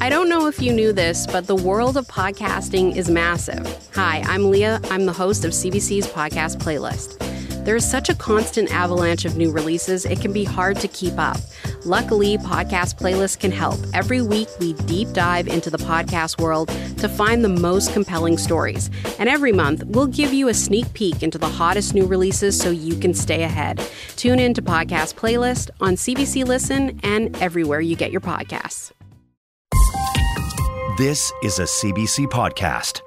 I don't know if you knew this, but the world of podcasting is massive. Hi, I'm Leah. I'm the host of CBC's podcast playlist. There is such a constant avalanche of new releases, it can be hard to keep up. Luckily, Podcast Playlist can help. Every week, we deep dive into the podcast world to find the most compelling stories. And every month, we'll give you a sneak peek into the hottest new releases so you can stay ahead. Tune in to Podcast Playlist on CBC Listen and everywhere you get your podcasts. This is a CBC podcast.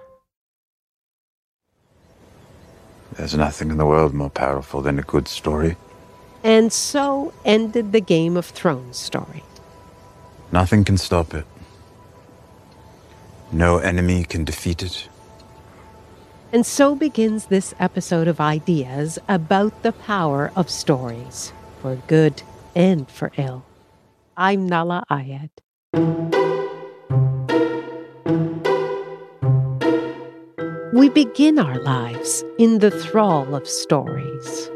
There's nothing in the world more powerful than a good story. And so ended the Game of Thrones story. Nothing can stop it. No enemy can defeat it. And so begins this episode of Ideas about the power of stories, for good and for ill. I'm Nahlah Ayed. We begin our lives in the thrall of stories.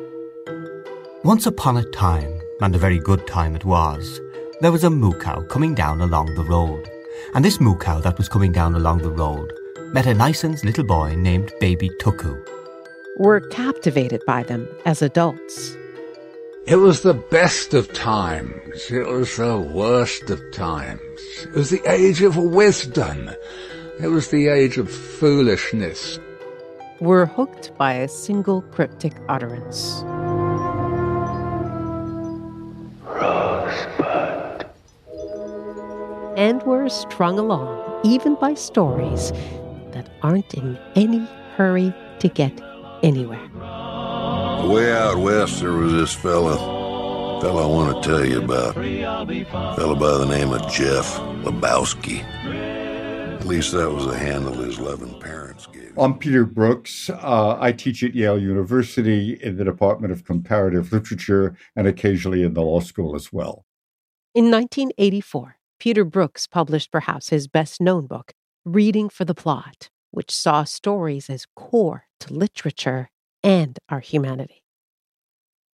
Once upon a time, and a very good time it was, there was a moo cow coming down along the road. And this moo cow that was coming down along the road met a nicens little boy named Baby Tuckoo. We're captivated by them as adults. It was the best of times. It was the worst of times. It was the age of wisdom. It was the age of foolishness. We're hooked by a single cryptic utterance. Rosebud. And we're strung along, even by stories that aren't in any hurry to get anywhere. Way out west, there was this fella, fella I want to tell you about. Fella by the name of Jeff Lebowski. At least that was the handle his loving parents gave. him. I'm Peter Brooks. Uh, I teach at Yale University in the Department of Comparative Literature and occasionally in the law school as well. In 1984, Peter Brooks published perhaps his best known book, Reading for the Plot, which saw stories as core to literature and our humanity.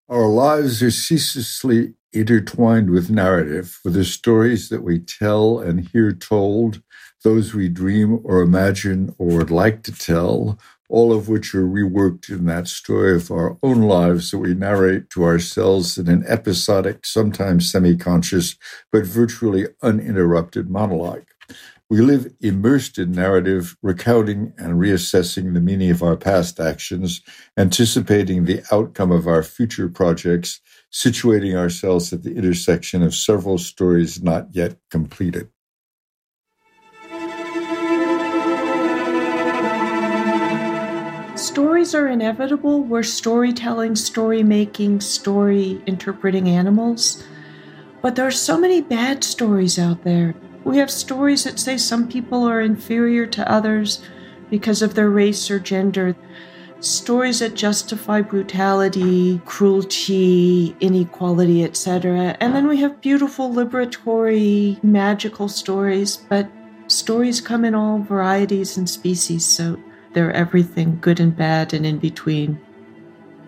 Our lives are ceaselessly intertwined with narrative, with the stories that we tell and hear told, those we dream or imagine or would like to tell, all of which are reworked in that story of our own lives that we narrate to ourselves in an episodic, sometimes semi conscious, but virtually uninterrupted monologue. We live immersed in narrative, recounting and reassessing the meaning of our past actions, anticipating the outcome of our future projects, situating ourselves at the intersection of several stories not yet completed. Stories are inevitable. We're storytelling, story making, story interpreting animals. But there are so many bad stories out there. We have stories that say some people are inferior to others because of their race or gender. Stories that justify brutality, cruelty, inequality, etc. And then we have beautiful, liberatory, magical stories, but stories come in all varieties and species, so they're everything good and bad and in between.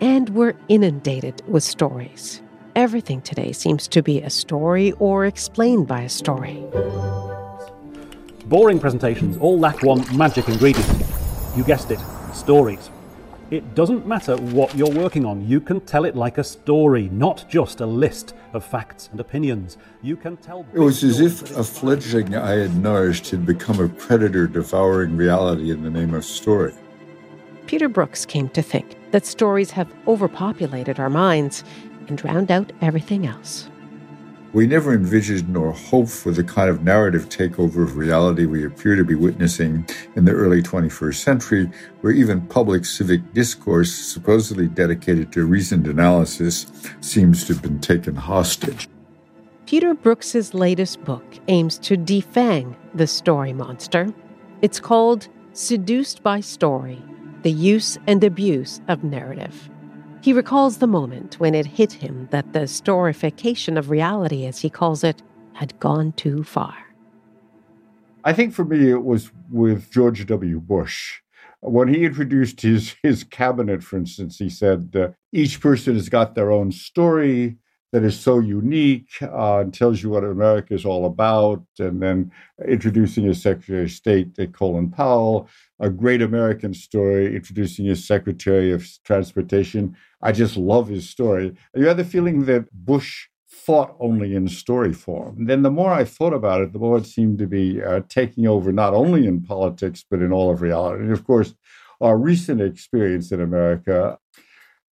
And we're inundated with stories. Everything today seems to be a story or explained by a story. Boring presentations all lack one magic ingredient. You guessed it stories. It doesn't matter what you're working on, you can tell it like a story, not just a list of facts and opinions. You can tell. It was as if a fledgling I had nourished had become a predator devouring reality in the name of story. Peter Brooks came to think that stories have overpopulated our minds and drowned out everything else. We never envisioned nor hoped for the kind of narrative takeover of reality we appear to be witnessing in the early 21st century, where even public civic discourse, supposedly dedicated to reasoned analysis, seems to have been taken hostage. Peter Brooks's latest book aims to defang the story monster. It's called Seduced by Story The Use and Abuse of Narrative. He recalls the moment when it hit him that the storification of reality, as he calls it, had gone too far. I think for me, it was with George W. Bush. When he introduced his, his cabinet, for instance, he said, uh, each person has got their own story, that is so unique uh, and tells you what America is all about. And then introducing his Secretary of State, uh, Colin Powell, a great American story, introducing his Secretary of Transportation. I just love his story. You had the feeling that Bush thought only in story form. And then the more I thought about it, the more it seemed to be uh, taking over not only in politics, but in all of reality. And of course, our recent experience in America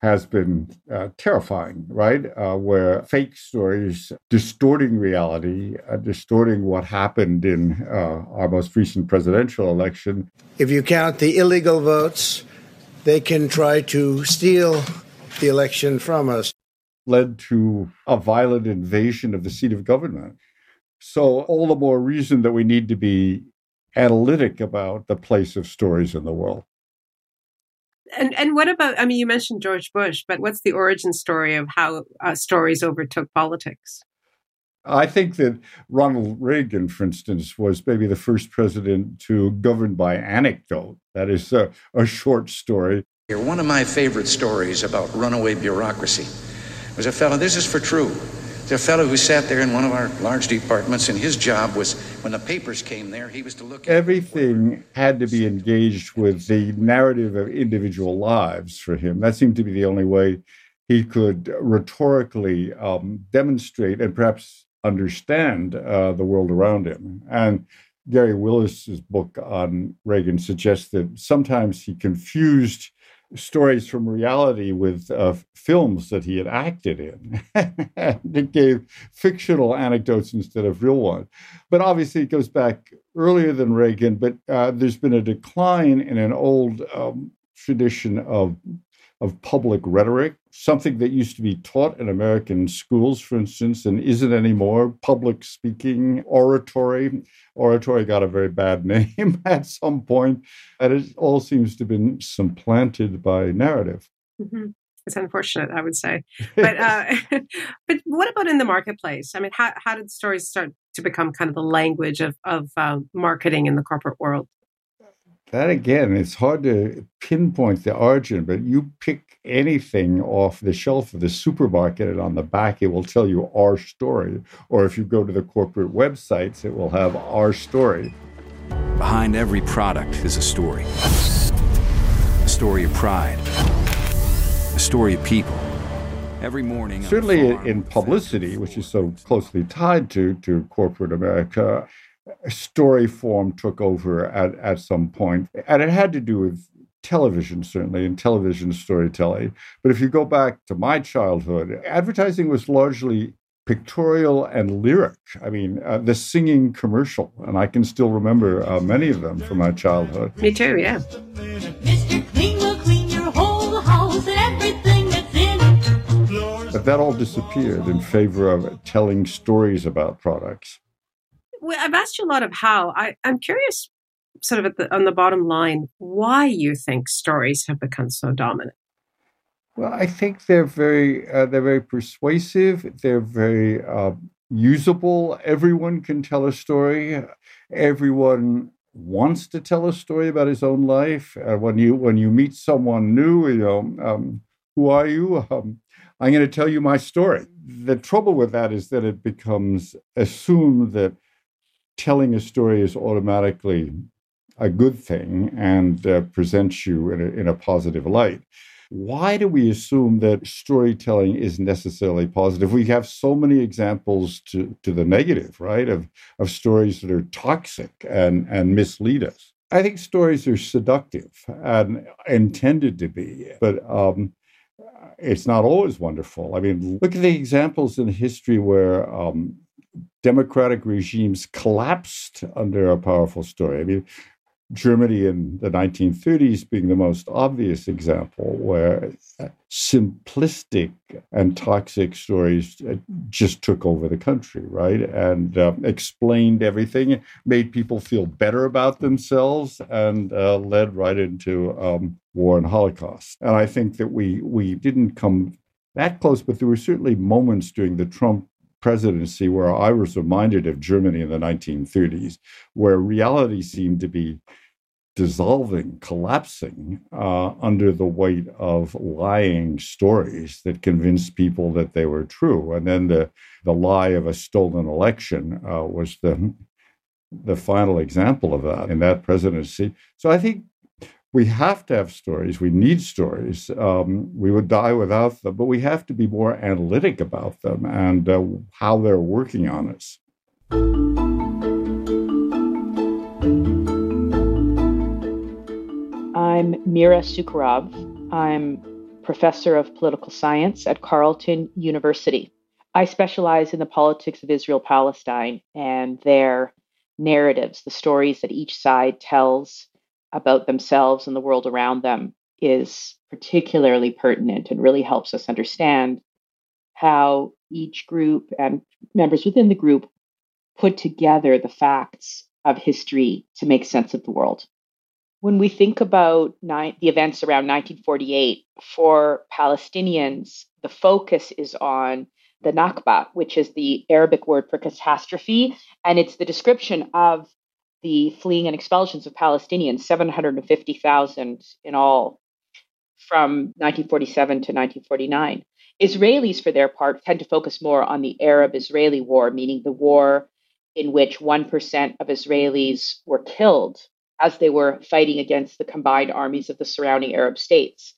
has been uh, terrifying, right? Uh, where fake stories distorting reality, uh, distorting what happened in uh, our most recent presidential election. If you count the illegal votes, they can try to steal the election from us. Led to a violent invasion of the seat of government. So, all the more reason that we need to be analytic about the place of stories in the world. And and what about? I mean, you mentioned George Bush, but what's the origin story of how uh, stories overtook politics? I think that Ronald Reagan, for instance, was maybe the first president to govern by anecdote. That is a, a short story. One of my favorite stories about runaway bureaucracy was a fellow, this is for true, a fellow who sat there in one of our large departments, and his job was when the papers came there, he was to look. Everything had to be engaged with the narrative of individual lives for him. That seemed to be the only way he could rhetorically um, demonstrate and perhaps understand uh, the world around him. And Garry Wills's book on Reagan suggests that sometimes he confused stories from reality with uh, films that he had acted in. it gave fictional anecdotes instead of real ones. But obviously, it goes back earlier than Reagan, but uh, there's been a decline in an old um, tradition of of public rhetoric, something that used to be taught in American schools, for instance, and isn't anymore. Public speaking, oratory. Oratory got a very bad name at some point, and it all seems to have been supplanted by narrative. Mm-hmm. It's unfortunate, I would say. But uh, but what about in the marketplace? I mean, how how did stories start to become kind of the language of of uh, marketing in the corporate world? That again, it's hard to pinpoint the origin, but you pick anything off the shelf of the supermarket and on the back it will tell you our story. Or if you go to the corporate websites, it will have our story. Behind every product is a story a story of pride, a story of people. Every morning, certainly in publicity, which is so closely tied to, to corporate America, story form took over at, at some point, and it had to do with television, certainly, and television storytelling. But if you go back to my childhood, advertising was largely pictorial and lyric. I mean, uh, the singing commercial, and I can still remember uh, many of them from my childhood. Me too, yeah. But that all disappeared in favor of telling stories about products. I've asked you a lot of how. I, I'm curious, sort of the, on the bottom line, why you think stories have become so dominant. Well, I think they're very uh, they're very persuasive. They're very uh, usable. Everyone can tell a story. Everyone wants to tell a story about his own life. Uh, when you when you meet someone new, you know, um, who are you? Um, I'm going to tell you my story. The trouble with that is that it becomes assumed that telling a story is automatically a good thing and uh, presents you in a, in a positive light. Why do we assume that storytelling is necessarily positive? We have so many examples to, to the negative, right? Of, of stories that are toxic and, and mislead us. I think stories are seductive and intended to be, but um, it's not always wonderful. I mean, look at the examples in history where um, democratic regimes collapsed under a powerful story. I mean, Germany in the 1930s being the most obvious example where simplistic and toxic stories uh, just took over the country, right? And uh, explained everything, made people feel better about themselves, and uh, led right into um, war and Holocaust. And I think that we we didn't come that close, but there were certainly moments during the Trump presidency where I was reminded of Germany in the 1930s, where reality seemed to be dissolving, collapsing uh, under the weight of lying stories that convinced people that they were true. And then the, the lie of a stolen election uh, was the, the final example of that in that presidency. So I think we have to have stories. We need stories. Um, we would die without them, but we have to be more analytic about them and uh, how they're working on us. I'm Mira Sucharov. I'm professor of political science at Carleton University. I specialize in the politics of Israel Palestine and their narratives, the stories that each side tells about themselves and the world around them is particularly pertinent and really helps us understand how each group and members within the group put together the facts of history to make sense of the world. When we think about ni- the events around 1948, for Palestinians, the focus is on the Nakba, which is the Arabic word for catastrophe, and it's the description of the fleeing and expulsions of Palestinians, 750,000 in all from 1947 to 1949. Israelis, for their part, tend to focus more on the Arab Israeli war, meaning the war in which 1% of Israelis were killed as they were fighting against the combined armies of the surrounding Arab states.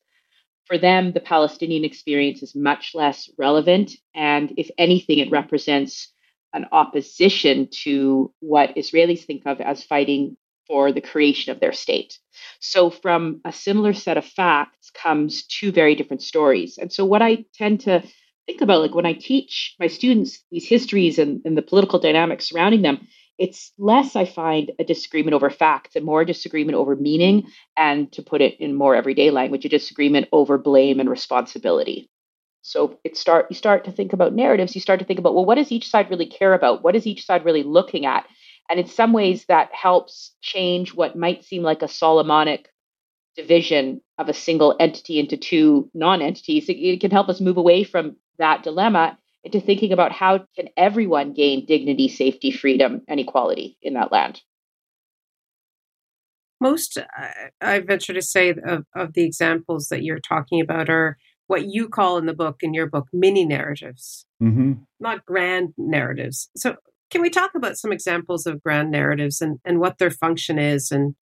For them, the Palestinian experience is much less relevant, and if anything, it represents an opposition to what Israelis think of as fighting for the creation of their state. So, from a similar set of facts comes two very different stories. And so, what I tend to think about, like when I teach my students these histories and, and the political dynamics surrounding them, it's less, I find, a disagreement over facts and more a disagreement over meaning, and to put it in more everyday language, a disagreement over blame and responsibility. So it start you start to think about narratives. You start to think about well, what does each side really care about? What is each side really looking at? And in some ways, that helps change what might seem like a Solomonic division of a single entity into two non-entities. It, it can help us move away from that dilemma into thinking about how can everyone gain dignity, safety, freedom, and equality in that land. Most, I venture to say, of, of the examples that you're talking about are what you call in the book, in your book, mini narratives, mm-hmm. not grand narratives. So, can we talk about some examples of grand narratives and, and what their function is and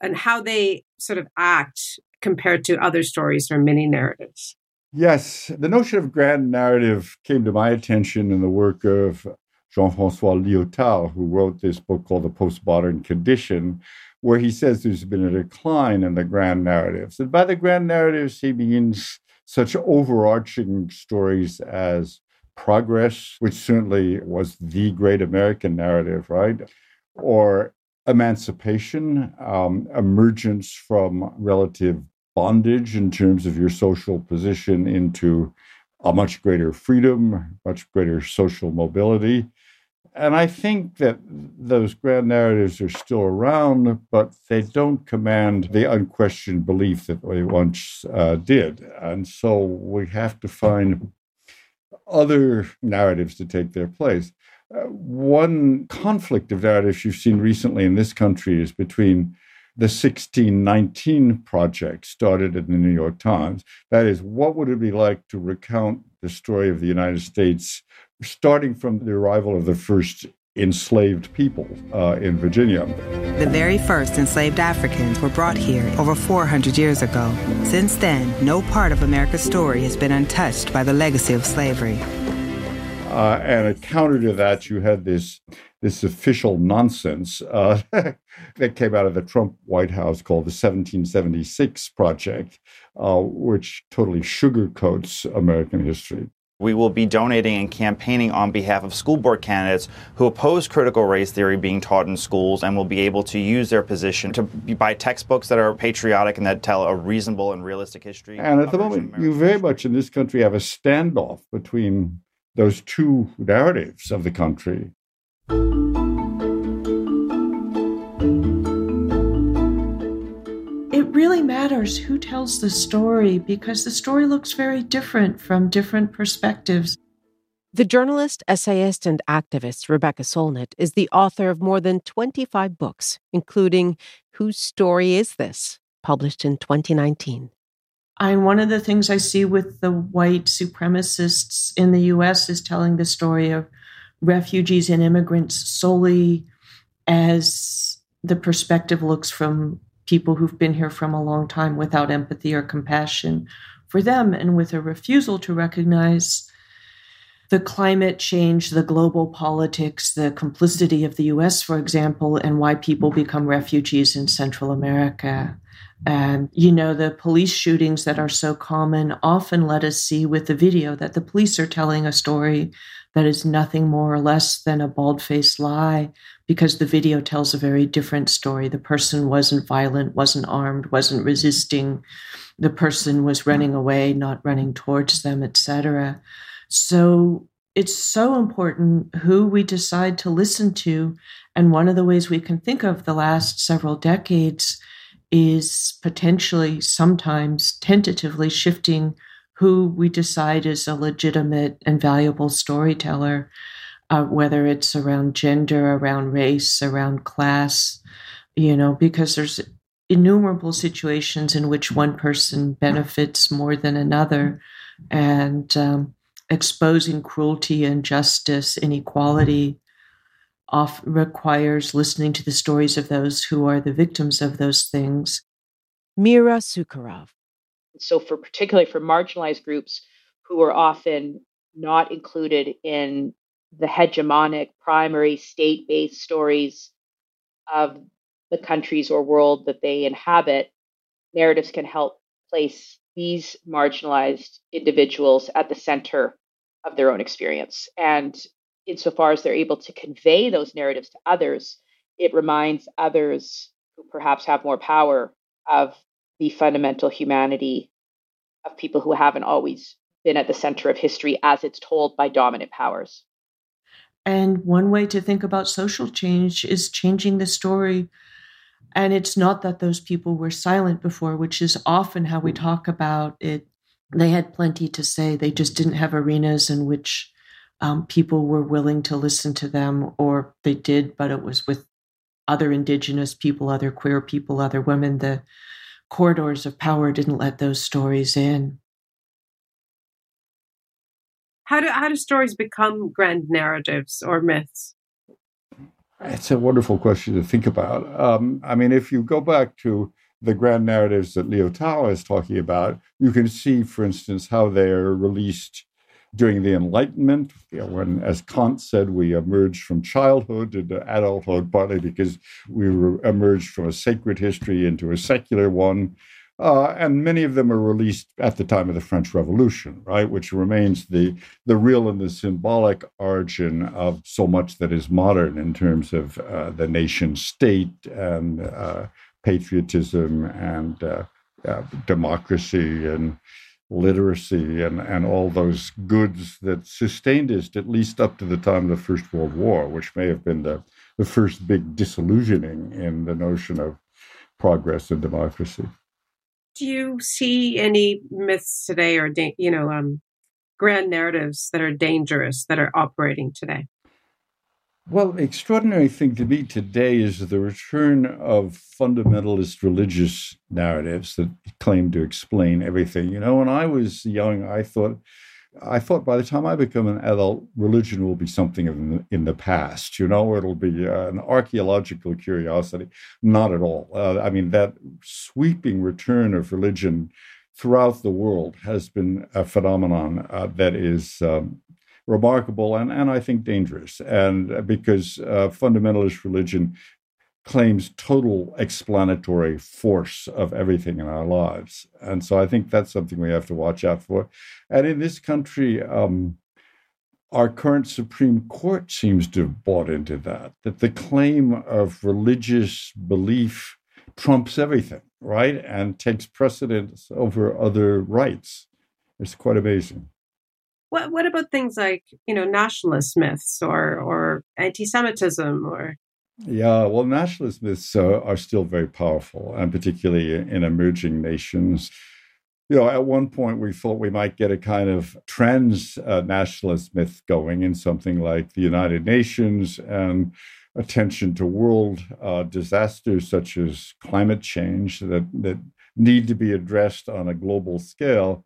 and how they sort of act compared to other stories or mini narratives? Yes, the notion of grand narrative came to my attention in the work of Jean Francois Lyotard, who wrote this book called The Postmodern Condition, where he says there's been a decline in the grand narratives. And by the grand narratives, he means such overarching stories as progress, which certainly was the great American narrative, right? Or emancipation, um, emergence from relative bondage in terms of your social position into a much greater freedom, much greater social mobility. And I think that those grand narratives are still around, but they don't command the unquestioned belief that they once uh, did. And so we have to find other narratives to take their place. Uh, one conflict of narratives you've seen recently in this country is between the 1619 project started in the New York Times. That is, what would it be like to recount the story of the United States starting from the arrival of the first enslaved people uh, in Virginia. The very first enslaved Africans were brought here over 400 years ago. Since then, no part of America's story has been untouched by the legacy of slavery. Uh, and a counter to that, you had this this official nonsense uh, that came out of the Trump White House called the 1776 Project, uh, which totally sugarcoats American history. We will be donating and campaigning on behalf of school board candidates who oppose critical race theory being taught in schools and will be able to use their position to buy textbooks that are patriotic and that tell a reasonable and realistic history. And at the moment, you very much in this country have a standoff between those two narratives of the country. Really matters who tells the story because the story looks very different from different perspectives. The journalist, essayist, and activist Rebecca Solnit is the author of more than 25 books, including Whose Story Is This? published in 2019. And one of the things I see with the white supremacists in the US is telling the story of refugees and immigrants solely as the perspective looks from people who've been here from a long time without empathy or compassion for them and with a refusal to recognize the climate change, the global politics, the complicity of the US, for example, and why people become refugees in Central America. And, you know, the police shootings that are so common often let us see with the video that the police are telling a story that is nothing more or less than a bald faced lie because the video tells a very different story. The person wasn't violent, wasn't armed, wasn't resisting. The person was mm-hmm. running away, not running towards them, etc. So it's so important who we decide to listen to. And one of the ways we can think of the last several decades is potentially sometimes tentatively shifting who we decide is a legitimate and valuable storyteller, uh, whether it's around gender, around race, around class, you know, because there's innumerable situations in which one person benefits more than another. And um, exposing cruelty, injustice, inequality off requires listening to the stories of those who are the victims of those things. Mira Sucharov. So, for particularly for marginalized groups who are often not included in the hegemonic primary state based stories of the countries or world that they inhabit, narratives can help place these marginalized individuals at the center of their own experience. And insofar as they're able to convey those narratives to others, it reminds others who perhaps have more power of the fundamental humanity of people who haven't always been at the center of history as it's told by dominant powers. And one way to think about social change is changing the story. And it's not that those people were silent before, which is often how we talk about it they had plenty to say. They just didn't have arenas in which um, people were willing to listen to them, or they did, but it was with other indigenous people, other queer people, other women. The corridors of power didn't let those stories in. How do how do stories become grand narratives or myths? It's a wonderful question to think about. Um, I mean, if you go back to the grand narratives that Lyotard is talking about, you can see, for instance, how they're released during the Enlightenment, you know, when, as Kant said, we emerged from childhood into adulthood, partly because we emerged from a sacred history into a secular one. Uh, and many of them are released at the time of the French Revolution, right, which remains the the real and the symbolic origin of so much that is modern in terms of uh, the nation state and uh, patriotism and uh, uh, democracy and literacy and, and all those goods that sustained us at least up to the time of the First World War, which may have been the, the first big disillusioning in the notion of progress and democracy. Do you see any myths today or, you know, um, grand narratives that are dangerous that are operating today? Well, the extraordinary thing to me today is the return of fundamentalist religious narratives that claim to explain everything. You know, when I was young, I thought, I thought by the time I become an adult, religion will be something in the, in the past. You know, it'll be uh, an archaeological curiosity. Not at all. Uh, I mean, that sweeping return of religion throughout the world has been a phenomenon uh, that is um, remarkable and, and I think dangerous. And uh, because uh, fundamentalist religion claims total explanatory force of everything in our lives. And so I think that's something we have to watch out for. And in this country, um, our current Supreme Court seems to have bought into that, that the claim of religious belief trumps everything, right? And takes precedence over other rights. It's quite amazing. What what about things like you know nationalist myths or or anti-Semitism or? Yeah, well, nationalist myths uh, are still very powerful, and particularly in emerging nations. You know, at one point we thought we might get a kind of trans uh, nationalist myth going in something like the United Nations, and attention to world uh, disasters such as climate change that, that need to be addressed on a global scale.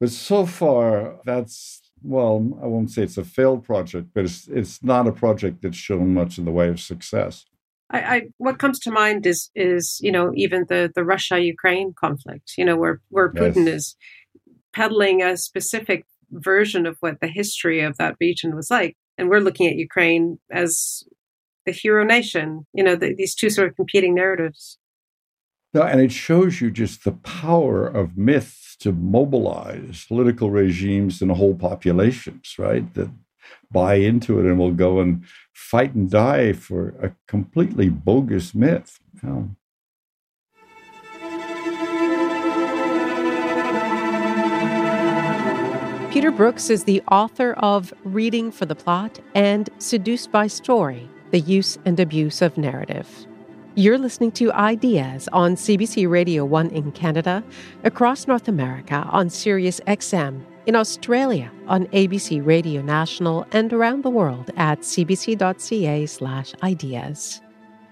But so far, that's, well, I won't say it's a failed project, but it's, it's not a project that's shown much in the way of success. I, I, what comes to mind is is you know even the the Russia Ukraine conflict you know where where Putin yes. is peddling a specific version of what the history of that region was like and we're looking at Ukraine as the hero nation you know the, these two sort of competing narratives no, and it shows you just the power of myths to mobilize political regimes and whole populations, right? That buy into it and will go and fight and die for a completely bogus myth. You know? Peter Brooks is the author of Reading for the Plot and Seduced by Story The Use and Abuse of Narrative. You're listening to Ideas on CBC Radio 1 in Canada, across North America on Sirius XM, in Australia on ABC Radio National, and around the world at cbc.ca/ideas.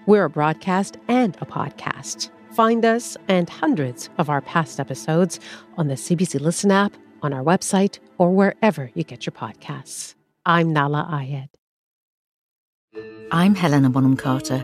We're a broadcast and a podcast. Find us and hundreds of our past episodes on the CBC Listen app, on our website, or wherever you get your podcasts. I'm Nahlah Ayed. I'm Helena Bonham Carter.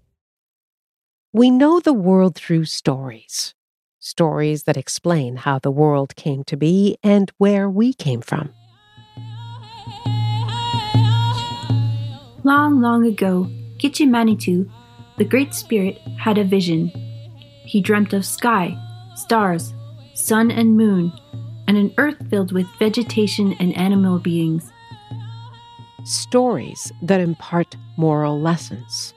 We know the world through stories, stories that explain how the world came to be and where we came from. Long, long ago, Gitche Manitou, the Great Spirit, had a vision. He dreamt of sky, stars, sun and moon, and an earth filled with vegetation and animal beings. Stories that impart moral lessons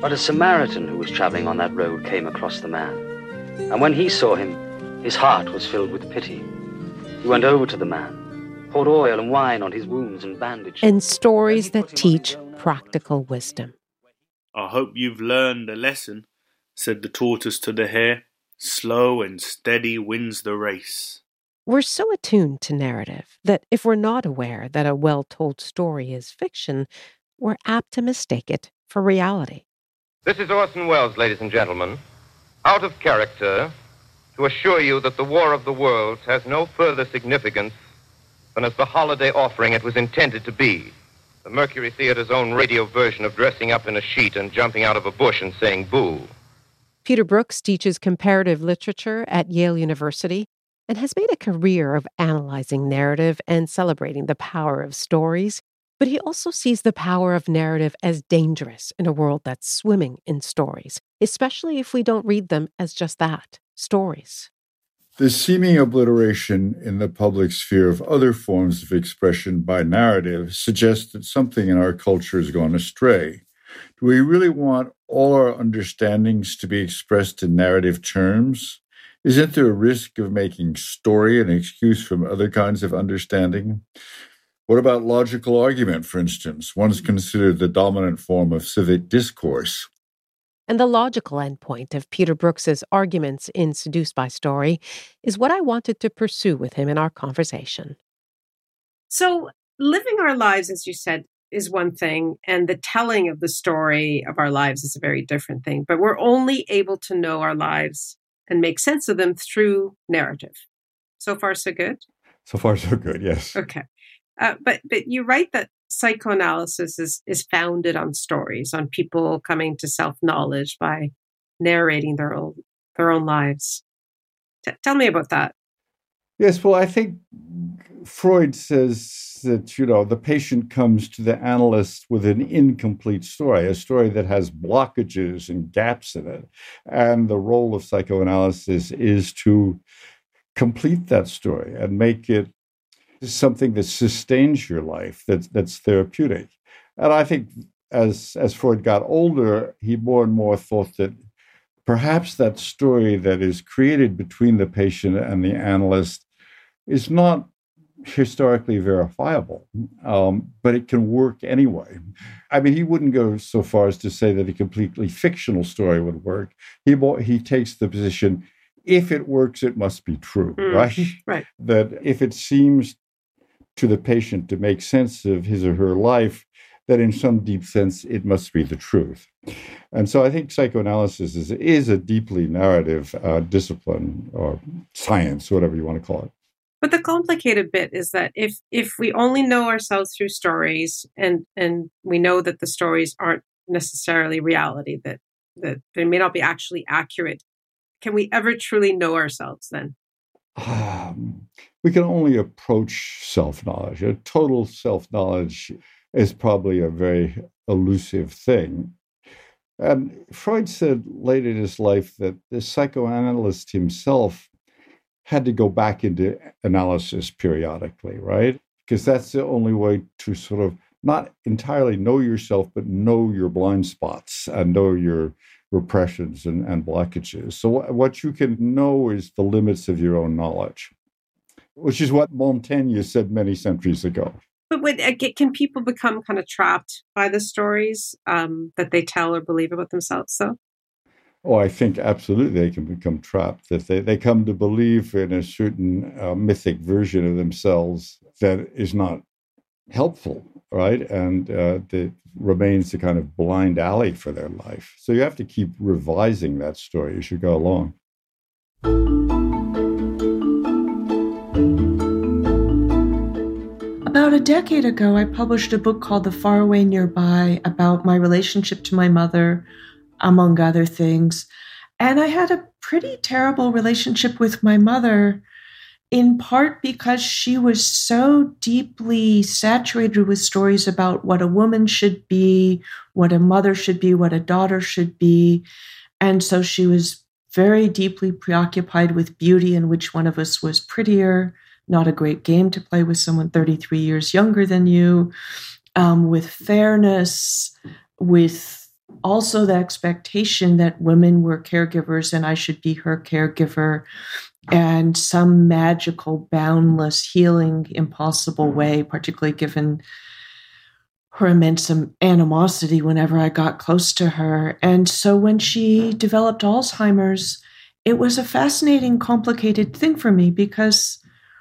but a Samaritan who was traveling on that road came across the man. And when he saw him, his heart was filled with pity. He went over to the man, poured oil and wine on his wounds and bandaged. And stories that teach practical wisdom. I hope you've learned a lesson, said the tortoise to the hare. Slow and steady wins the race. We're so attuned to narrative that if we're not aware that a well told story is fiction, we're apt to mistake it for reality. This is Orson Welles, ladies and gentlemen, out of character to assure you that the War of the Worlds has no further significance than as the holiday offering it was intended to be. The Mercury Theater's own radio version of dressing up in a sheet and jumping out of a bush and saying boo. Peter Brooks teaches comparative literature at Yale University and has made a career of analyzing narrative and celebrating the power of stories but he also sees the power of narrative as dangerous in a world that's swimming in stories, especially if we don't read them as just that stories. The seeming obliteration in the public sphere of other forms of expression by narrative suggests that something in our culture has gone astray. Do we really want all our understandings to be expressed in narrative terms? Isn't there a risk of making story an excuse from other kinds of understanding? What about logical argument, for instance? One's considered the dominant form of civic discourse. And the logical endpoint of Peter Brooks's arguments in Seduced by Story is what I wanted to pursue with him in our conversation. So, living our lives, as you said, is one thing, and the telling of the story of our lives is a very different thing. But we're only able to know our lives and make sense of them through narrative. So far, so good? So far, so good, yes. Okay. Uh, but but you write that psychoanalysis is is founded on stories, on people coming to self knowledge by narrating their own their own lives. T- tell me about that. Yes, well, I think Freud says that you know the patient comes to the analyst with an incomplete story, a story that has blockages and gaps in it, and the role of psychoanalysis is to complete that story and make it something that sustains your life, that's, that's therapeutic. And I think as as Freud got older, he more and more thought that perhaps that story that is created between the patient and the analyst is not historically verifiable, um, but it can work anyway. I mean, he wouldn't go so far as to say that a completely fictional story would work. He he takes the position if it works, it must be true, Mm, right? right. That if it seems to the patient to make sense of his or her life, that in some deep sense it must be the truth. And so I think psychoanalysis is, is a deeply narrative uh, discipline or science, whatever you want to call it. But the complicated bit is that if if we only know ourselves through stories and and we know that the stories aren't necessarily reality, that that they may not be actually accurate, can we ever truly know ourselves then? Um, we can only approach self knowledge. A total self knowledge is probably a very elusive thing. And Freud said late in his life that the psychoanalyst himself had to go back into analysis periodically, right? Because that's the only way to sort of not entirely know yourself, but know your blind spots and know your repressions and, and blockages. So, what, what you can know is the limits of your own knowledge, which is what Montaigne said many centuries ago. But uh, can people become kind of trapped by the stories um, that they tell or believe about themselves? So, Oh, I think absolutely they can become trapped, that they, they come to believe in a certain uh, mythic version of themselves that is not helpful, right? And uh, that remains the kind of blind alley for their life. So you have to keep revising that story as you go along. About a decade ago, I published a book called The Faraway Nearby about my relationship to my mother, among other things. And I had a pretty terrible relationship with my mother, in part because she was so deeply saturated with stories about what a woman should be, what a mother should be, what a daughter should be. And so she was very deeply preoccupied with beauty and which one of us was prettier. Not a great game to play with someone 33 years younger than you, um, with fairness, with also the expectation that women were caregivers and I should be her caregiver, and some magical, boundless, healing, impossible way, particularly given her immense animosity whenever I got close to her. And so when she developed Alzheimer's, it was a fascinating, complicated thing for me because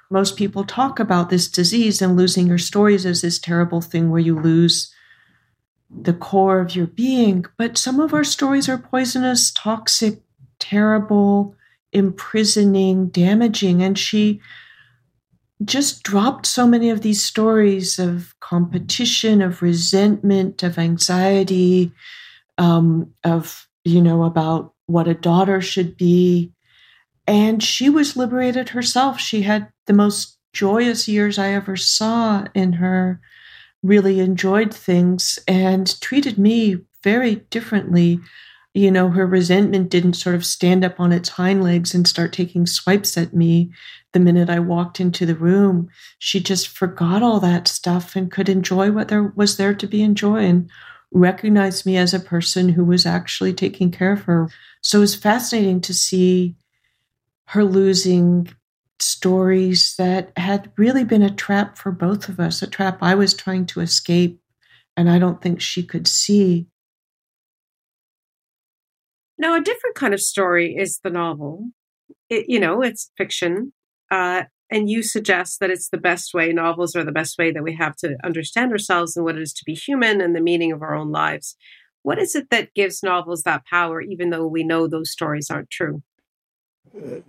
most people talk about this disease and losing your stories as this terrible thing where you lose the core of your being. But some of our stories are poisonous, toxic, terrible, imprisoning, damaging. And she just dropped so many of these stories of competition, of resentment, of anxiety, um, of, you know, about what a daughter should be. And she was liberated herself. She had the most joyous years I ever saw in her, really enjoyed things and treated me very differently. You know, her resentment didn't sort of stand up on its hind legs and start taking swipes at me the minute I walked into the room. She just forgot all that stuff and could enjoy what there was there to be enjoyed and recognized me as a person who was actually taking care of her. So it was fascinating to see her losing stories that had really been a trap for both of us, a trap I was trying to escape, and I don't think she could see. Now, a different kind of story is the novel. It, you know, it's fiction. Uh, and you suggest that it's the best way, novels are the best way that we have to understand ourselves and what it is to be human and the meaning of our own lives. What is it that gives novels that power, even though we know those stories aren't true?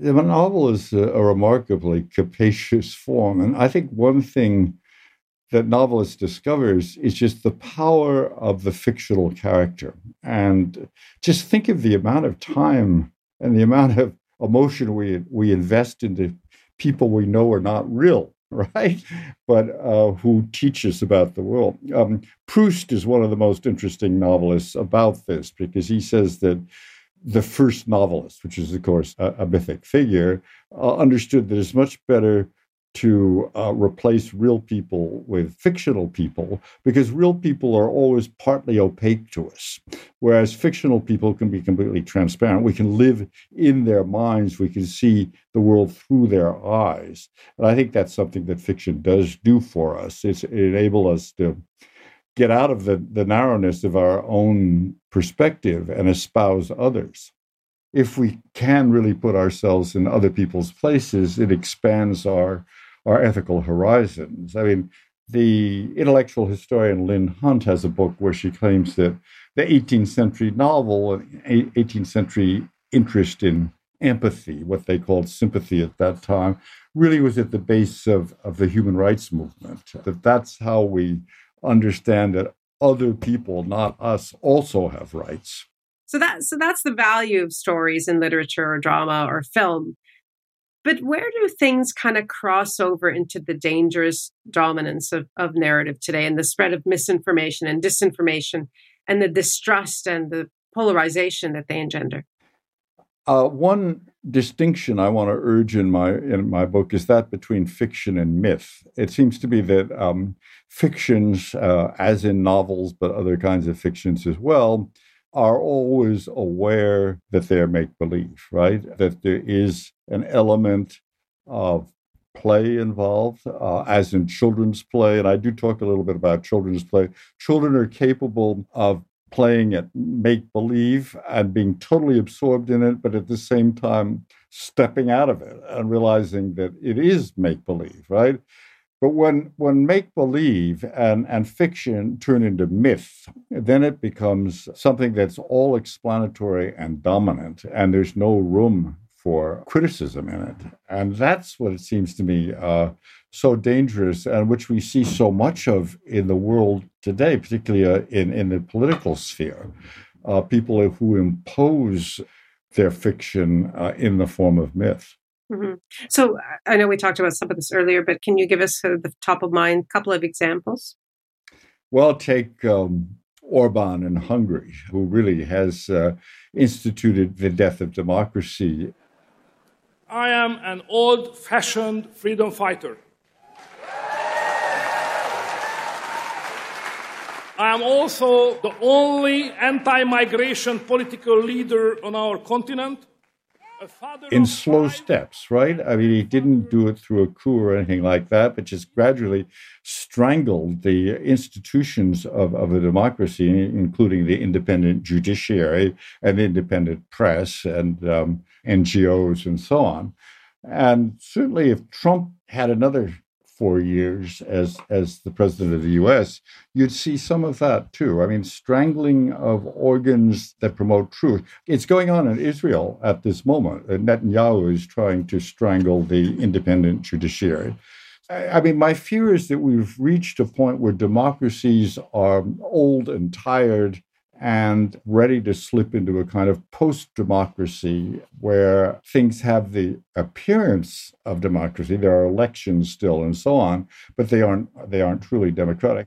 A novel is a, a remarkably capacious form. And I think one thing that novelists discovers is just the power of the fictional character. And just think of the amount of time and the amount of emotion we we invest into people we know are not real, right? But uh, who teach us about the world. Um, Proust is one of the most interesting novelists about this because he says that the first novelist, which is, of course, a, a mythic figure, uh, understood that it's much better to uh, replace real people with fictional people because real people are always partly opaque to us, whereas fictional people can be completely transparent. We can live in their minds, we can see the world through their eyes. And I think that's something that fiction does do for us. It's, it enables us to get out of the, the narrowness of our own perspective and espouse others. If we can really put ourselves in other people's places, it expands our our ethical horizons. I mean, the intellectual historian Lynn Hunt has a book where she claims that the 18th century novel, 18th century interest in empathy, what they called sympathy at that time, really was at the base of, of the human rights movement. That that's how we understand that other people, not us, also have rights. So that so that's the value of stories in literature or drama or film. But where do things kind of cross over into the dangerous dominance of, of narrative today and the spread of misinformation and disinformation and the distrust and the polarization that they engender? Uh, one distinction I want to urge in my in my book is that between fiction and myth. It seems to be that um, fictions, uh, as in novels, but other kinds of fictions as well, are always aware that they're make believe, right? That there is an element of play involved, uh, as in children's play. And I do talk a little bit about children's play. Children are capable of playing at make believe and being totally absorbed in it, but at the same time stepping out of it and realizing that it is make believe, right? But when when make believe and, and fiction turn into myth, then it becomes something that's all explanatory and dominant, and there's no room for criticism in it. And that's what it seems to me uh, so dangerous, and which we see so much of in the world today, particularly uh, in, in the political sphere. Uh, people who impose their fiction uh, in the form of myth. Mm-hmm. So I know we talked about some of this earlier, but can you give us uh, the top of mind couple of examples? Well, take um, Orban in Hungary, who really has uh, instituted the death of democracy. I am an old fashioned freedom fighter. I am also the only anti migration political leader on our continent in slow steps, right? I mean, he didn't do it through a coup or anything like that, but just gradually strangled the institutions of, of a democracy, including the independent judiciary and independent press and um, NGOs and so on. And certainly, if Trump had another four years as as the president of the U.S., you'd see some of that too. I mean, strangling of organs that promote truth. It's going on in Israel at this moment. Uh, Netanyahu is trying to strangle the independent judiciary. I mean, my fear is that we've reached a point where democracies are old and tired and ready to slip into a kind of post democracy where things have the appearance of democracy. There are elections still and so on, but they aren't they aren't truly democratic.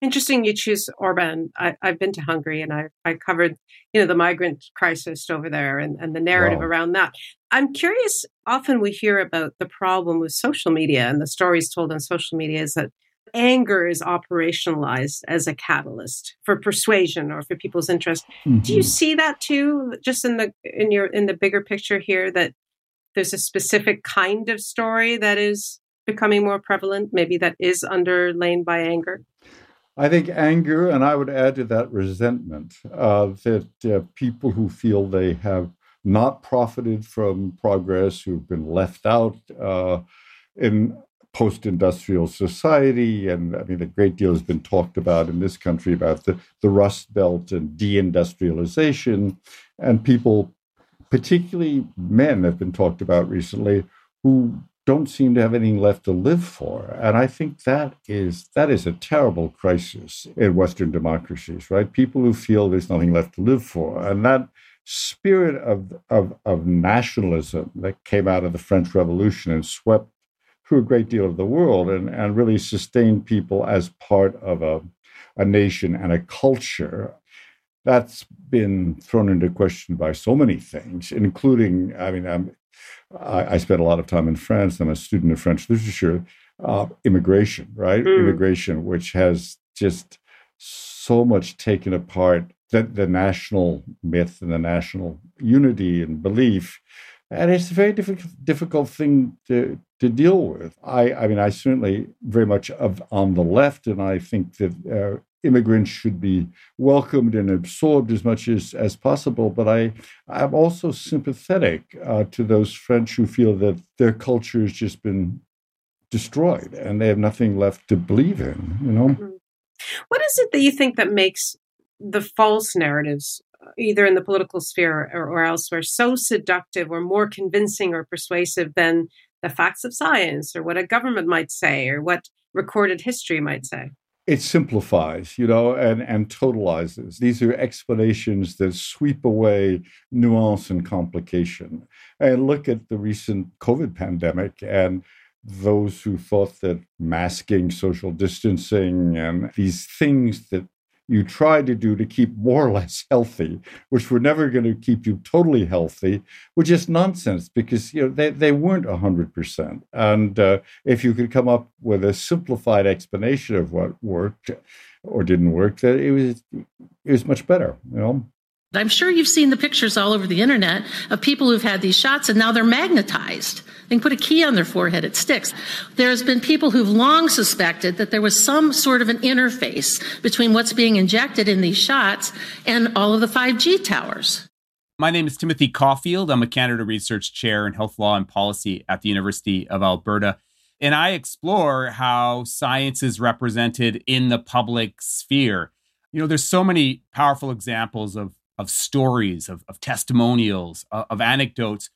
Interesting you choose Orban. I, have been to Hungary and I, I covered, you know, the migrant crisis over there and, and the narrative wow. around that. I'm curious, often we hear about the problem with social media and the stories told on social media is that anger is operationalized as a catalyst for persuasion or for people's interest. Mm-hmm. Do you mm-hmm. see that too, just in the in your in the bigger picture here that there's a specific kind of story that is becoming more prevalent, maybe that is underlain by anger? I think anger, and I would add to that resentment, uh, that uh, people who feel they have not profited from progress, who've been left out uh, in post-industrial society and i mean a great deal has been talked about in this country about the, the rust belt and deindustrialization. And people particularly men have been talked about recently who don't seem to have anything left to live for. And i think that is that is a terrible crisis in western democracies right? People who feel there's nothing left to live for. And that spirit of, of, of nationalism that came out of the french revolution and swept through a great deal of the world and, and really sustain people as part of a, a nation and a culture. That's been thrown into question by so many things, including, I mean, um, I, I spent a lot of time in France. I'm a student of French literature. Uh, immigration, right? Mm. Immigration, which has just so much taken apart the, the national myth and the national unity and belief. And it's a very difficult, difficult thing to, to deal with. I, I mean, I certainly very much of on the left, and I think that uh, immigrants should be welcomed and absorbed as much as, as possible. But I, I'm also sympathetic uh, to those French who feel that their culture has just been destroyed and they have nothing left to believe in, you know? What is it that you think that makes the false narratives, either in the political sphere or, or elsewhere, so seductive or more convincing or persuasive than the facts of science or what a government might say or what recorded history might say? it simplifies, you know, and, and totalizes. These are explanations that sweep away nuance and complication. And look at the recent COVID pandemic and those who thought that masking, social distancing, and these things that you try to do to keep more or less healthy, which were never going to keep you totally healthy, were just nonsense because you know they, they weren't hundred percent. And uh, if you could come up with a simplified explanation of what worked or didn't work, that it was it was much better. You know. I'm sure you've seen the pictures all over the internet of people who've had these shots and now they're magnetized. They can put a key on their forehead, it sticks. There's been people who've long suspected that there was some sort of an interface between what's being injected in these shots and all of the 5G towers. My name is Timothy Caulfield. I'm a Canada Research Chair in Health Law and Policy at the University of Alberta. And I explore how science is represented in the public sphere. You know, there's so many powerful examples of of stories, of, of testimonials, of, of anecdotes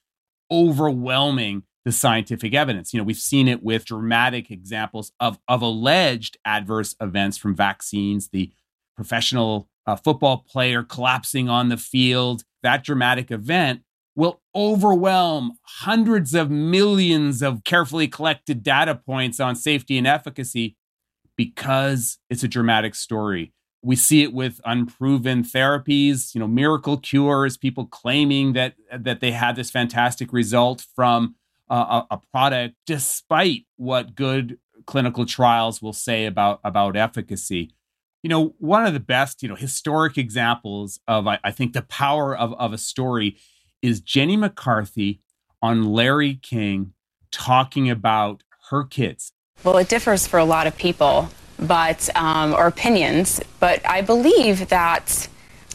overwhelming the scientific evidence. You know, we've seen it with dramatic examples of, of alleged adverse events from vaccines, the professional uh, football player collapsing on the field. That dramatic event will overwhelm hundreds of millions of carefully collected data points on safety and efficacy because it's a dramatic story. We see it with unproven therapies, you know, miracle cures, people claiming that that they had this fantastic result from a, a product, despite what good clinical trials will say about about efficacy. You know, one of the best, you know, historic examples of I, I think the power of, of a story is Jenny McCarthy on Larry King talking about her kids. Well, it differs for a lot of people but um, or opinions. But I believe that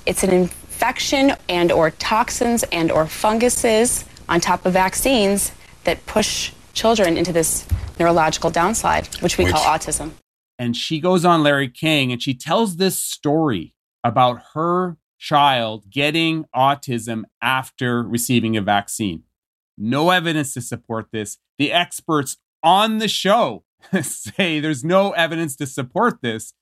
it's an infection and or toxins and or funguses on top of vaccines that push children into this neurological downslide, which we which, call autism. And she goes on Larry King and she tells this story about her child getting autism after receiving a vaccine. No evidence to support this. The experts on the show say there's no evidence to support this.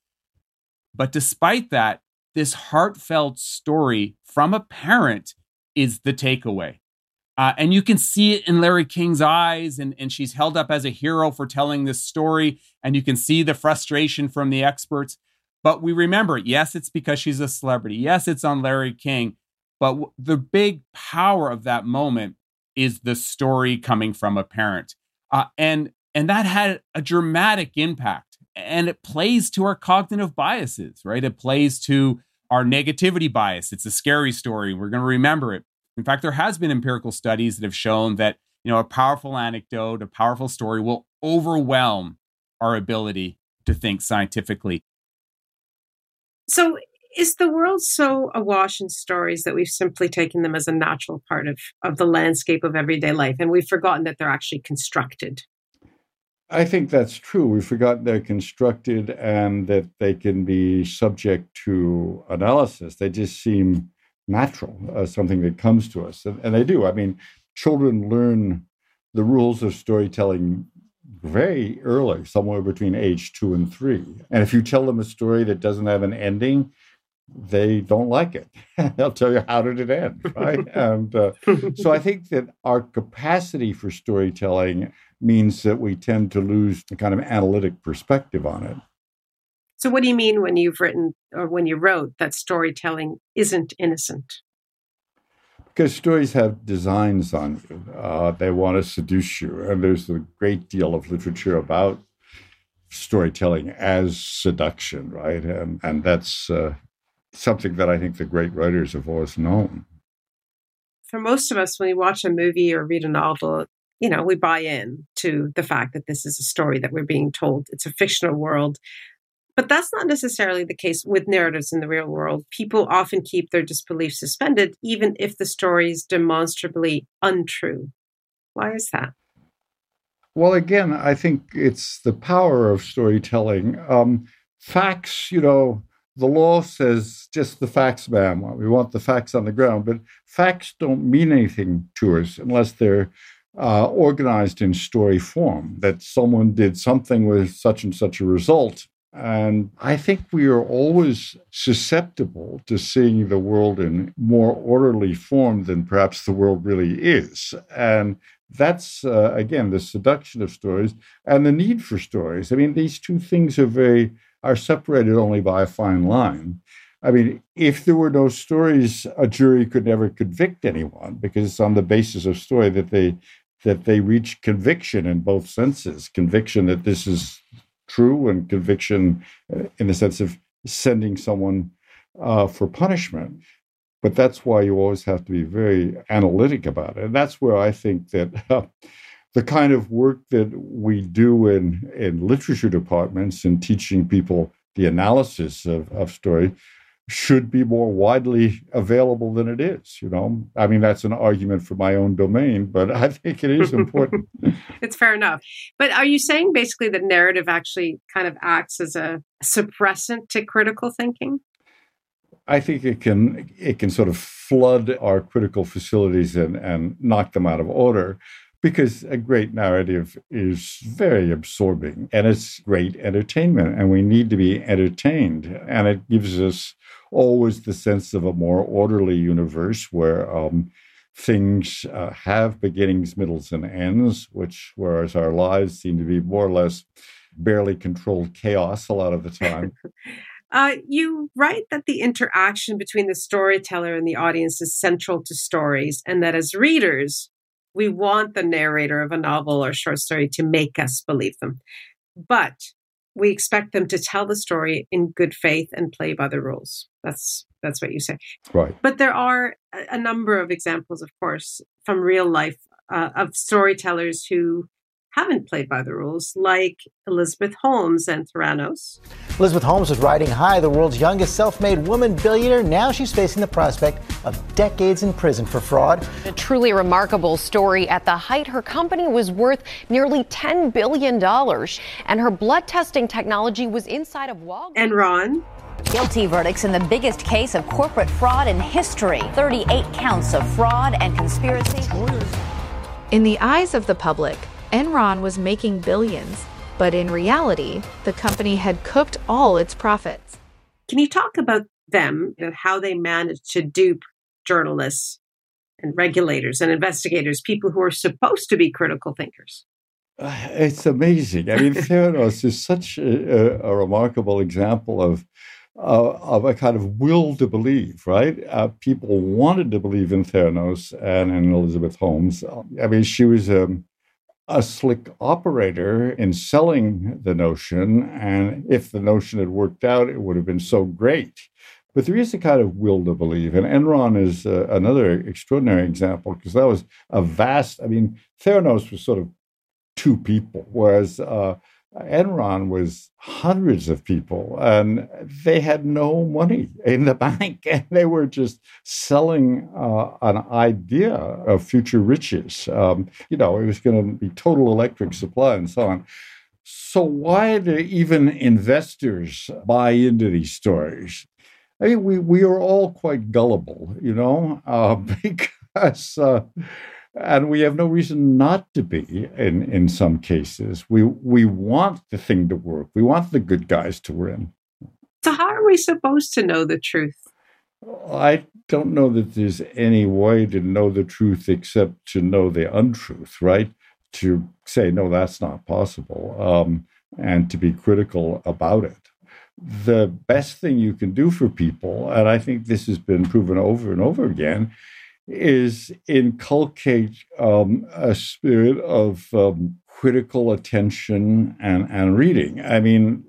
But despite that, this heartfelt story from a parent is the takeaway. Uh, and you can see it in Larry King's eyes, and, and she's held up as a hero for telling this story. And you can see the frustration from the experts. But we remember, yes, it's because she's a celebrity. Yes, it's on Larry King. But w- the big power of that moment is the story coming from a parent. Uh, and and that had a dramatic impact. And it plays to our cognitive biases, right? It plays to our negativity bias. It's a scary story. We're going to remember it. In fact, there has been empirical studies that have shown that, you know, a powerful anecdote, a powerful story will overwhelm our ability to think scientifically. So, is the world so awash in stories that we've simply taken them as a natural part of, of the landscape of everyday life and we've forgotten that they're actually constructed? I think that's true. We've forgotten they're constructed and that they can be subject to analysis. They just seem natural, uh, something that comes to us. And, and, they do. I mean, children learn the rules of storytelling very early, somewhere between age two and three. And if you tell them a story that doesn't have an ending, they don't like it. They'll tell you, how did it end? Right. and uh, so I think that our capacity for storytelling means that we tend to lose a kind of analytic perspective on it. So, what do you mean when you've written or when you wrote that storytelling isn't innocent? because stories have designs on you. Uh, they want to seduce you, and there's a great deal of literature about storytelling as seduction, right? And and that's uh, something that I think the great writers have always known. For most of us, when we watch a movie or read a novel, you know, we buy in to the fact that this is a story that we're being told. It's a fictional world. But that's not necessarily the case with narratives in the real world. People often keep their disbelief suspended, even if the story is demonstrably untrue. Why is that? Well, again, I think it's the power of storytelling. Um, facts, you know, the law says just the facts, ma'am. We want the facts on the ground, but facts don't mean anything to us unless they're uh, organized in story form, that someone did something with such and such a result. And I think we are always susceptible to seeing the world in more orderly form than perhaps the world really is. And that's, uh, again, the seduction of stories and the need for stories. I mean, these two things are very, are separated only by a fine line. I mean, if there were no stories, a jury could never convict anyone because it's on the basis of story that they that they reach conviction in both senses conviction that this is true and conviction uh, in the sense of sending someone uh, for punishment. But that's why you always have to be very analytic about it. And that's where I think that uh, the kind of work that we do in, in literature departments and teaching people the analysis of, of story should be more widely available than it is. You know, I mean, that's an argument for my own domain, but I think it is important. it's fair enough. But are you saying basically that narrative actually kind of acts as a suppressant to critical thinking? I think it can it can sort of flood our critical facilities and, and knock them out of order because a great narrative is very absorbing and it's great entertainment and we need to be entertained and it gives us always the sense of a more orderly universe where um, things uh, have beginnings, middles, and ends, which, whereas our lives seem to be more or less barely controlled chaos a lot of the time. Uh, you write that the interaction between the storyteller and the audience is central to stories, and that as readers, we want the narrator of a novel or short story to make us believe them. But we expect them to tell the story in good faith and play by the rules. That's that's what you say. Right. But there are a number of examples, of course, from real life uh, of storytellers who haven't played by the rules, like Elizabeth Holmes and Theranos. Elizabeth Holmes was riding high, the world's youngest self made woman billionaire. Now she's facing the prospect of decades in prison for fraud. A truly remarkable story. At the height, her company was worth nearly $10 billion, and her blood testing technology was inside of Walgreens. Enron. Guilty verdicts in the biggest case of corporate fraud in history 38 counts of fraud and conspiracy. In the eyes of the public, Enron was making billions, but in reality, the company had cooked all its profits. Can you talk about them and how they managed to dupe journalists and regulators and investigators, people who are supposed to be critical thinkers? Uh, it's amazing. I mean, Theranos is such a, a, a remarkable example of uh, of a kind of will to believe, right? Uh, people wanted to believe in Theranos and in Elizabeth Holmes. I mean, she was um, a slick operator in selling the notion. And if the notion had worked out, it would have been so great. But there is a kind of will to believe. And Enron is uh, another extraordinary example because that was a vast, I mean, Theranos was sort of two people, whereas uh, Enron was hundreds of people, and they had no money in the bank, and they were just selling uh, an idea of future riches. Um, you know, it was going to be total electric supply and so on. So, why do even investors buy into these stories? I mean, we, we are all quite gullible, you know, uh, because. Uh, and we have no reason not to be in in some cases. We we want the thing to work. We want the good guys to win. So how are we supposed to know the truth? I don't know that there's any way to know the truth except to know the untruth right? To say no that's not possible um, and to be critical about it. The best thing you can do for people and i think this has been proven over and over again is inculcate um, a spirit of um, critical attention and, and reading. I mean,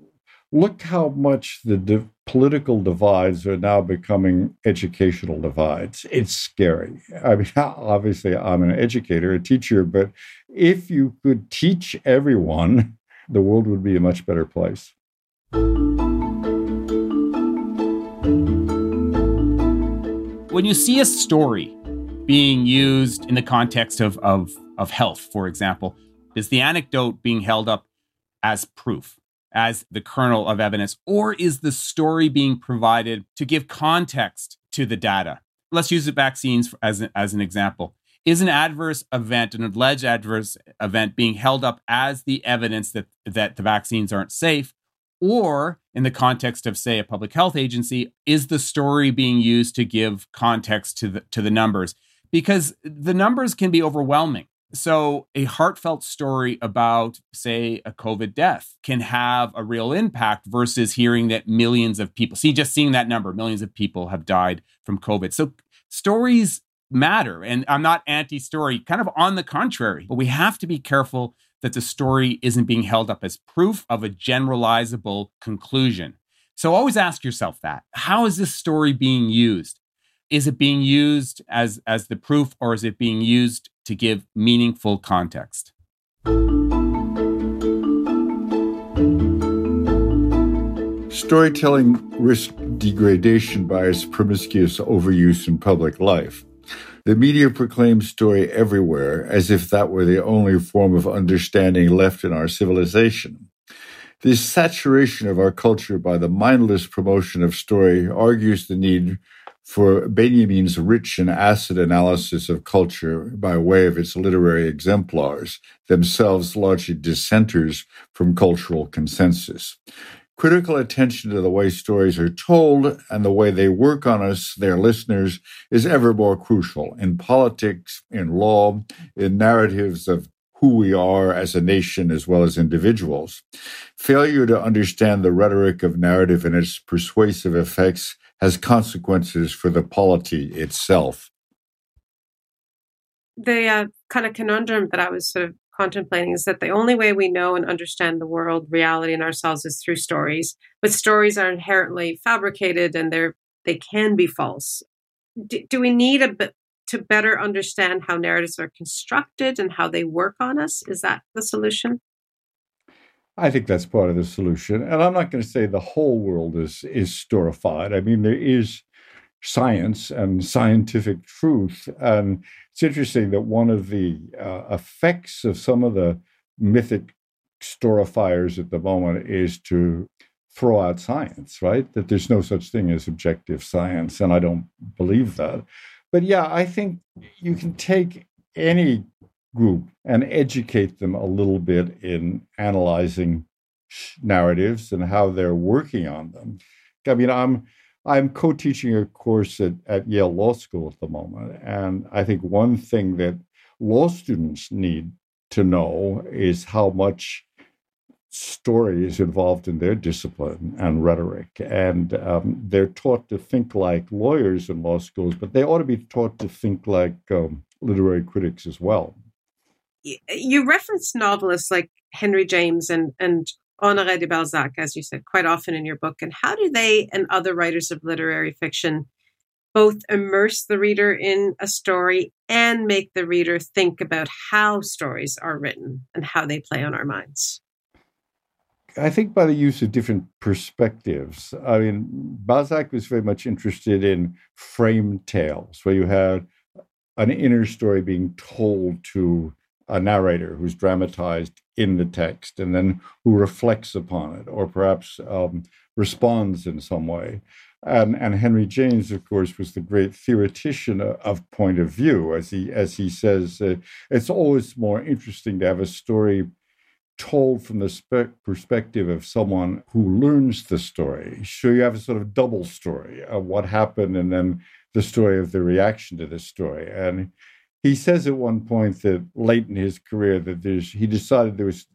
look how much the di- political divides are now becoming educational divides. It's scary. I mean, obviously, I'm an educator, a teacher, but if you could teach everyone, the world would be a much better place. When you see a story being used in the context of, of, of health, for example, is the anecdote being held up as proof? as the kernel of evidence, or is the story being provided to give context to the data? Let's use the vaccines as, as an example. Is an adverse event, an alleged adverse event, being held up as the evidence that, that the vaccines aren't safe? Or, in the context of, say, a public health agency, is the story being used to give context to the, to the numbers? Because the numbers can be overwhelming. So, a heartfelt story about, say, a COVID death can have a real impact versus hearing that millions of people, see, just seeing that number, millions of people have died from COVID. So, stories matter. And I'm not anti story, kind of on the contrary, but we have to be careful that the story isn't being held up as proof of a generalizable conclusion. So, always ask yourself that how is this story being used? Is it being used as, as the proof or is it being used to give meaningful context. Storytelling risks degradation by its promiscuous overuse in public life. The media proclaims story everywhere as if that were the only form of understanding left in our civilization. This saturation of our culture by the mindless promotion of story argues the need for Benjamin's rich and acid analysis of culture by way of its literary exemplars, themselves largely dissenters from cultural consensus. Critical attention to the way stories are told and the way they work on us, their listeners, is ever more crucial in politics, in law, in narratives of who we are as a nation as well as individuals. Failure to understand the rhetoric of narrative and its persuasive effects has consequences for the polity itself. The uh, kind of conundrum that I was sort of contemplating is that the only way we know and understand the world, reality, and ourselves is through stories. But stories are inherently fabricated and they're they can be false. Do, do we need a bit to better understand how narratives are constructed and how they work on us? Is that the solution? I think that's part of the solution. And I'm not going to say the whole world is is storified. I mean, there is science and scientific truth. And it's interesting that one of the uh, effects of some of the mythic storifiers at the moment is to throw out science, right? That there's no such thing as objective science. And I don't believe that. But yeah, I think you can take any group and educate them a little bit in analyzing narratives and how they're working on them. I mean, I'm I'm co-teaching a course at, at Yale Law School at the moment, and I think one thing that law students need to know is how much story is involved in their discipline and rhetoric. And um, they're taught to think like lawyers in law schools, but they ought to be taught to think like um, literary critics as well you reference novelists like Henry James and and Honoré de Balzac, as you said quite often in your book. And how do they and other writers of literary fiction both immerse the reader in a story and make the reader think about how stories are written and how they play on our minds? I think by the use of different perspectives. I mean, Balzac was very much interested in frame tales, where you had an inner story being told to a narrator who's dramatized in the text and then who reflects upon it or perhaps um, responds in some way. And, and Henry James, of course, was the great theoretician of point of view. As he, as he says, uh, it's always more interesting to have a story told from the spe- perspective of someone who learns the story. So you have a sort of double story of what happened and then the story of the reaction to the story. And he says at one point that late in his career that there's he decided there was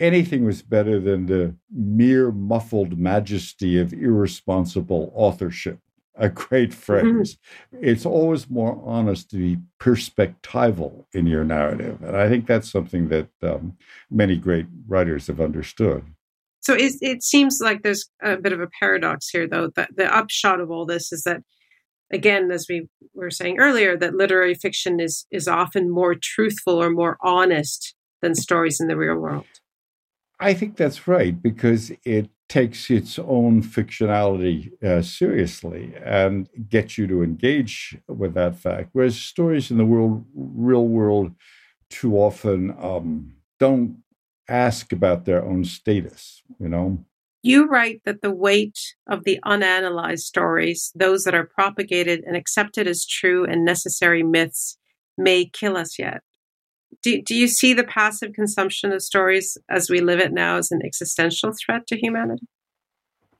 anything was better than the mere muffled majesty of irresponsible authorship a great phrase. It's always more honest to be perspectival in your narrative. And I think that's something that um, many great writers have understood. So it, it seems like there's a bit of a paradox here, though. That the upshot of all this is that, again, as we were saying earlier, that literary fiction is is often more truthful or more honest than stories in the real world. I think that's right because it takes its own fictionality uh, seriously and gets you to engage with that fact. Whereas stories in the world, real world, too often um, don't ask about their own status, you know? You write that the weight of the unanalyzed stories, those that are propagated and accepted as true and necessary myths, may kill us yet. Do, do you see the passive consumption of stories as we live it now as an existential threat to humanity?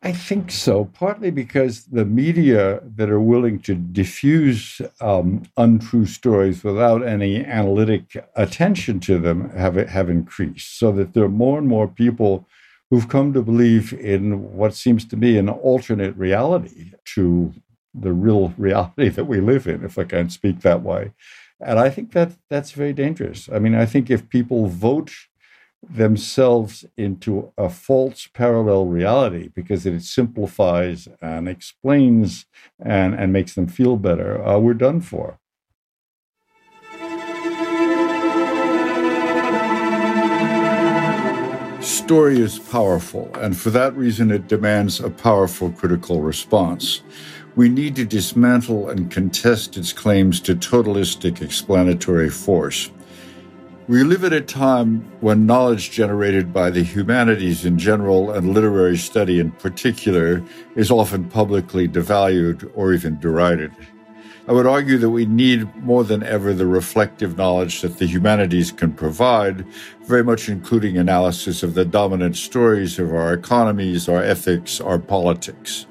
I think so, partly because the media that are willing to diffuse um, untrue stories without any analytic attention to them have have increased, so that there are more and more people who've come to believe in what seems to be an alternate reality to the real reality that we live in, if I can speak that way. And I think that that's very dangerous. I mean, I think if people vote themselves into a false parallel reality because it simplifies and explains and, and makes them feel better, uh, we're done for. The story is powerful, and for that reason, it demands a powerful critical response. We need to dismantle and contest its claims to totalistic explanatory force. We live at a time when knowledge generated by the humanities in general and literary study in particular is often publicly devalued or even derided. I would argue that we need more than ever the reflective knowledge that the humanities can provide, very much including analysis of the dominant stories of our economies, our ethics, our politics.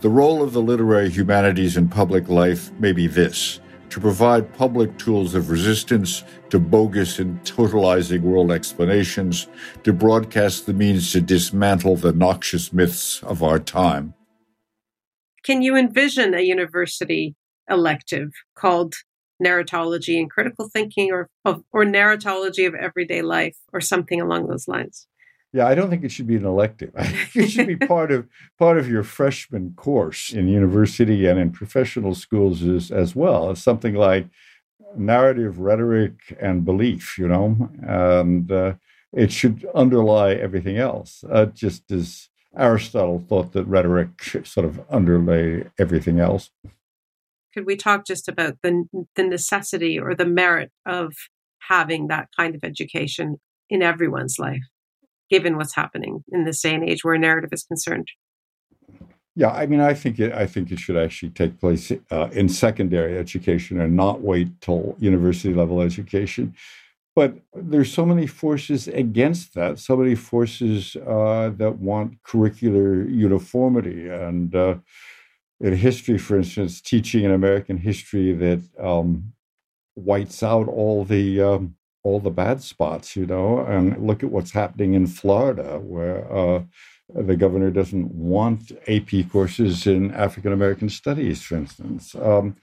The role of the literary humanities in public life may be this to provide public tools of resistance to bogus and totalizing world explanations, to broadcast the means to dismantle the noxious myths of our time. Can you envision a university elective called narratology and critical thinking or, or narratology of everyday life or something along those lines? Yeah, I don't think it should be an elective. I think it should be part of part of your freshman course in university and in professional schools as, as well. It's something like narrative, rhetoric, and belief. You know, and uh, it should underlie everything else. Uh, just as Aristotle thought that rhetoric sort of underlay everything else. Could we talk just about the the necessity or the merit of having that kind of education in everyone's life? given what's happening in this day and age where narrative is concerned. Yeah, I mean, I think it. I think it should actually take place uh, in secondary education and not wait till university level education. But there's so many forces against that. So many forces uh, that want curricular uniformity and uh, in history, for instance, teaching in American history that um, whites out all the um, all the bad spots, you know, and look at what's happening in Florida, where uh, the governor doesn't want AP courses in African American studies, for instance. Um,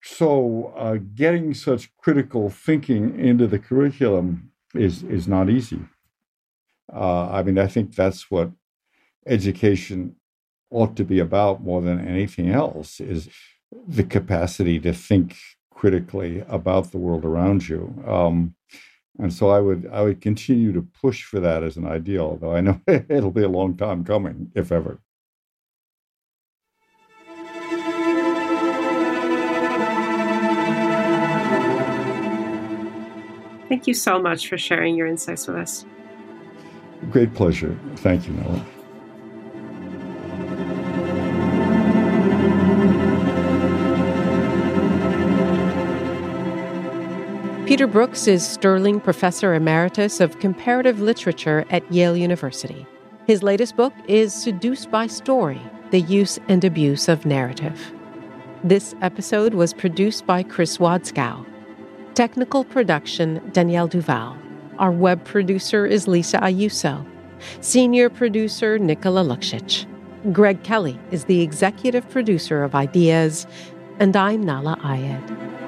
so, uh, getting such critical thinking into the curriculum is is not easy. Uh, I mean, I think that's what education ought to be about more than anything else is the capacity to think critically about the world around you. Um, and so I would I would continue to push for that as an ideal, though I know it'll be a long time coming, if ever. Thank you so much for sharing your insights with us. Great pleasure. Thank you, Nahlah. Peter Brooks is Sterling Professor Emeritus of Comparative Literature at Yale University. His latest book is Seduced by Story The Use and Abuse of Narrative. This episode was produced by Chris Wadskow. Technical production Danielle Duval. Our web producer is Lisa Ayuso. Senior producer Nicola Luksic. Greg Kelly is the executive producer of Ideas, and I'm Nahlah Ayed.